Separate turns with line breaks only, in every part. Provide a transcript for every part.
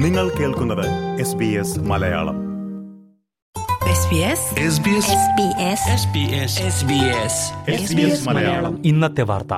നിങ്ങൾ കേൾക്കുന്നത് S B S Malayalam.
SBS
SBS
SBS
SBS SBS
SBS മലയാളം.
ഇന്നത്തെ വാർത്ത.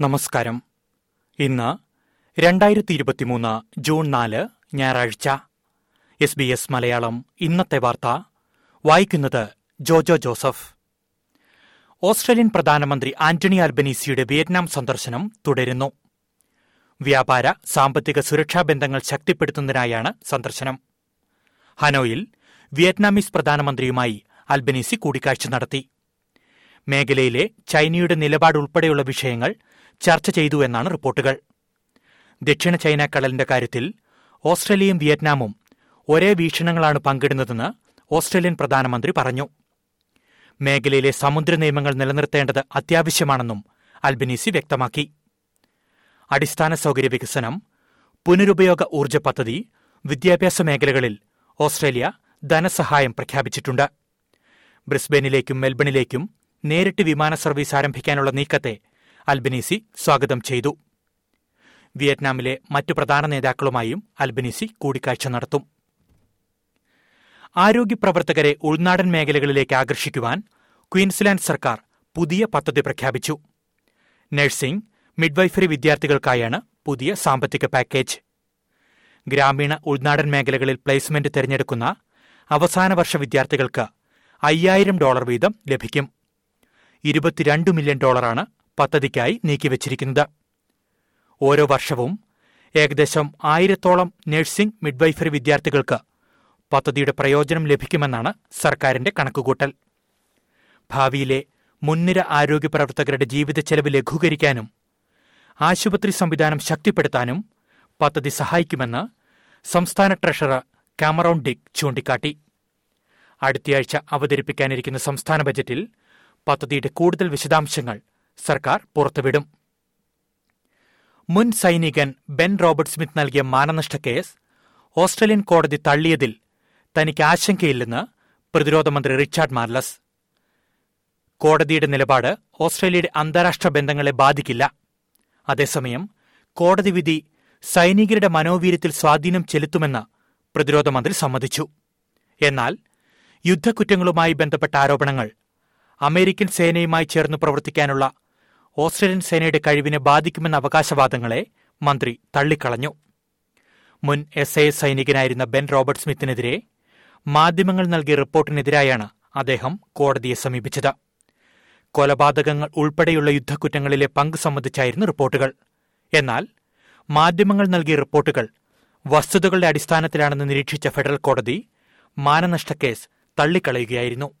നമസ്കാരം. ഇന്ന് രണ്ടായിരത്തി ഇരുപത്തിമൂന്ന് ജൂൺ നാല് ഞായറാഴ്ച. S B S Malayalam. ഇന്നത്തെ വാർത്ത വായിക്കുന്നത് ജോജോ ജോസഫ്. ഓസ്ട്രേലിയൻ പ്രധാനമന്ത്രി ആന്റണി അൽബനീസിയുടെ വിയറ്റ്നാം സന്ദർശനം തുടരുന്നു. വ്യാപാര സാമ്പത്തിക സുരക്ഷാ ബന്ധങ്ങൾ ശക്തിപ്പെടുത്തുന്നതിനായാണ് സന്ദർശനം. ഹനോയിൽ വിയറ്റ്നാമീസ് പ്രധാനമന്ത്രിയുമായി അൽബനീസി കൂടിക്കാഴ്ച നടത്തി. മേഖലയിലെ ചൈനയുടെ നിലപാട് ഉൾപ്പെടെയുള്ള വിഷയങ്ങൾ ചർച്ച ചെയ്തു എന്നാണ് റിപ്പോർട്ടുകൾ. ദക്ഷിണ ചൈന കടലിന്റെ കാര്യത്തിൽ ഓസ്ട്രേലിയയും വിയറ്റ്നാമും ഒരേ വീക്ഷണങ്ങളാണ് പങ്കിടുന്നതെന്ന് ഓസ്ട്രേലിയൻ പ്രധാനമന്ത്രി പറഞ്ഞു. മേഖലയിലെ സമുദ്ര നിയമങ്ങൾ നിലനിർത്തേണ്ടത് അത്യാവശ്യമാണെന്നും അൽബനീസി വ്യക്തമാക്കി. അടിസ്ഥാന സൗകര്യ വികസനം പുനരുപയോഗ ഊർജ പദ്ധതി വിദ്യാഭ്യാസ മേഖലകളിൽ ഓസ്ട്രേലിയ ധനസഹായം പ്രഖ്യാപിച്ചിട്ടുണ്ട്. ബ്രിസ്ബെയിനിലേക്കും മെൽബണിലേക്കും നേരിട്ട് വിമാന സർവീസ് ആരംഭിക്കാനുള്ള നീക്കത്തെ അൽബനീസി സ്വാഗതം ചെയ്തു. വിയറ്റ്നാമിലെ മറ്റു പ്രധാന നേതാക്കളുമായും അൽബനീസി കൂടിക്കാഴ്ച നടത്തും. ആരോഗ്യ പ്രവർത്തകരെ ഉൾനാടൻ മേഖലകളിലേക്ക് ആകർഷിക്കുവാൻ ക്വീൻസ്ലാൻഡ് സർക്കാർ പുതിയ പദ്ധതി പ്രഖ്യാപിച്ചു. നഴ്സിംഗ് മിഡ്വൈഫറി വിദ്യാർത്ഥികൾക്കായാണ് പുതിയ സാമ്പത്തിക പാക്കേജ്. ഗ്രാമീണ ഉൾനാടൻ മേഖലകളിൽ പ്ലേസ്മെന്റ് തിരഞ്ഞെടുക്കുന്ന അവസാന വർഷ വിദ്യാർത്ഥികൾക്ക് അയ്യായിരം ഡോളർ വീതം ലഭിക്കും. ഇരുപത്തിരണ്ട് മില്യൺ ഡോളറാണ് പദ്ധതിക്കായി നീക്കിവച്ചിരിക്കുന്നത്. ഓരോ വർഷവും ഏകദേശം ആയിരത്തോളം നഴ്സിംഗ് മിഡ്വൈഫറി വിദ്യാർത്ഥികൾക്ക് പദ്ധതിയുടെ പ്രയോജനം ലഭിക്കുമെന്നാണ് സർക്കാരിന്റെ കണക്കുകൂട്ടൽ. ഭാവിയിലെ മുൻനിര ആരോഗ്യ പ്രവർത്തകരുടെ ജീവിത ചെലവ് ലഘൂകരിക്കാനും ആശുപത്രി സംവിധാനം ശക്തിപ്പെടുത്താനും പദ്ധതി സഹായിക്കുമെന്ന് സംസ്ഥാന ട്രഷറർ കാമറോൺ ഡിക് ചൂണ്ടിക്കാട്ടി. അടുത്തയാഴ്ച അവതരിപ്പിക്കാനിരിക്കുന്ന സംസ്ഥാന ബജറ്റിൽ പദ്ധതിയുടെ കൂടുതൽ വിശദാംശങ്ങൾ സർക്കാർ പുറത്തുവിടും. മുൻ സൈനികൻ ബെൻ റോബർട്ട് സ്മിത്ത് നൽകിയ മാനനഷ്ട കേസ് ഓസ്ട്രേലിയൻ കോടതി തള്ളിയതിൽ തനിക്ക് ആശങ്കയില്ലെന്ന് പ്രതിരോധ മന്ത്രി റിച്ചാർഡ് മാർലസ്. കോടതിയുടെ നിലപാട് ഓസ്ട്രേലിയയുടെ അന്താരാഷ്ട്ര ബന്ധങ്ങളെ ബാധിക്കില്ല. അതേസമയം കോടതി വിധി സൈനികരുടെ മനോവീര്യത്തിൽ സ്വാധീനം ചെലുത്തുമെന്ന് പ്രതിരോധ മന്ത്രി സമ്മതിച്ചു. എന്നാൽ യുദ്ധക്കുറ്റങ്ങളുമായി ബന്ധപ്പെട്ട ആരോപണങ്ങൾ അമേരിക്കൻ സേനയുമായി ചേർന്ന് പ്രവർത്തിക്കാനുള്ള ഓസ്ട്രേലിയൻ സേനയുടെ കഴിവിനെ ബാധിക്കുമെന്ന അവകാശവാദങ്ങളെ മന്ത്രി തള്ളിക്കളഞ്ഞു. മുൻ എസ് ഐ എസ് സൈനികനായിരുന്ന ബെൻ റോബർട്ട് സ്മിത്തിനെതിരെ മാധ്യമങ്ങൾ നൽകിയ റിപ്പോർട്ടിനെതിരായാണ് അദ്ദേഹം കോടതിയെ സമീപിച്ചത്. കൊലപാതകങ്ങൾ ഉൾപ്പെടെയുള്ള യുദ്ധക്കുറ്റങ്ങളിലെ പങ്ക് സംബന്ധിച്ചായിരുന്നു റിപ്പോർട്ടുകൾ. എന്നാൽ മാധ്യമങ്ങൾ നൽകിയ റിപ്പോർട്ടുകൾ വസ്തുതകളുടെ അടിസ്ഥാനത്തിലാണെന്ന് നിരീക്ഷിച്ച ഫെഡറൽ കോടതി മാനനഷ്ട കേസ് തള്ളിക്കളയുകയായിരുന്നു.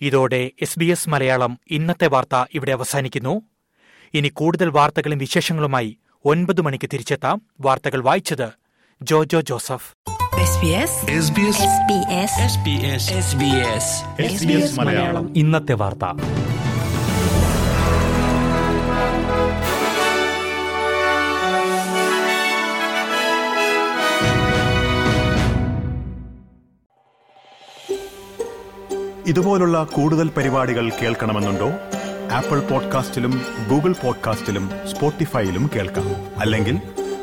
ഇതോടെ എസ് ബി എസ് മലയാളം ഇന്നത്തെ വാർത്ത ഇവിടെ അവസാനിക്കുന്നു. ഇനി കൂടുതൽ വാർത്തകളും വിശേഷങ്ങളുമായി ഒൻപത് മണിക്ക് തിരിച്ചെത്താം. വാർത്തകൾ വായിച്ചത് Jojo Joseph.
SBS
SBS
SBS
SBS SBS
S B S Malayalam.
ഇന്നത്തെ വാർത്ത.
ഇതുപോലുള്ള കൂടുതൽ പരിപാടികൾ കേൾക്കണമെന്നുണ്ടോ? ആപ്പിൾ പോഡ്കാസ്റ്റിലും ഗൂഗിൾ പോഡ്കാസ്റ്റിലും സ്പോട്ടിഫൈയിലും കേൾക്കാം. അല്ലെങ്കിൽ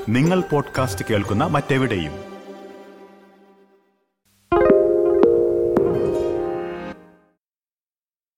നിങ്ങൾ പോഡ്കാസ്റ്റ് കേൾക്കുന്ന മറ്റെവിടെയും.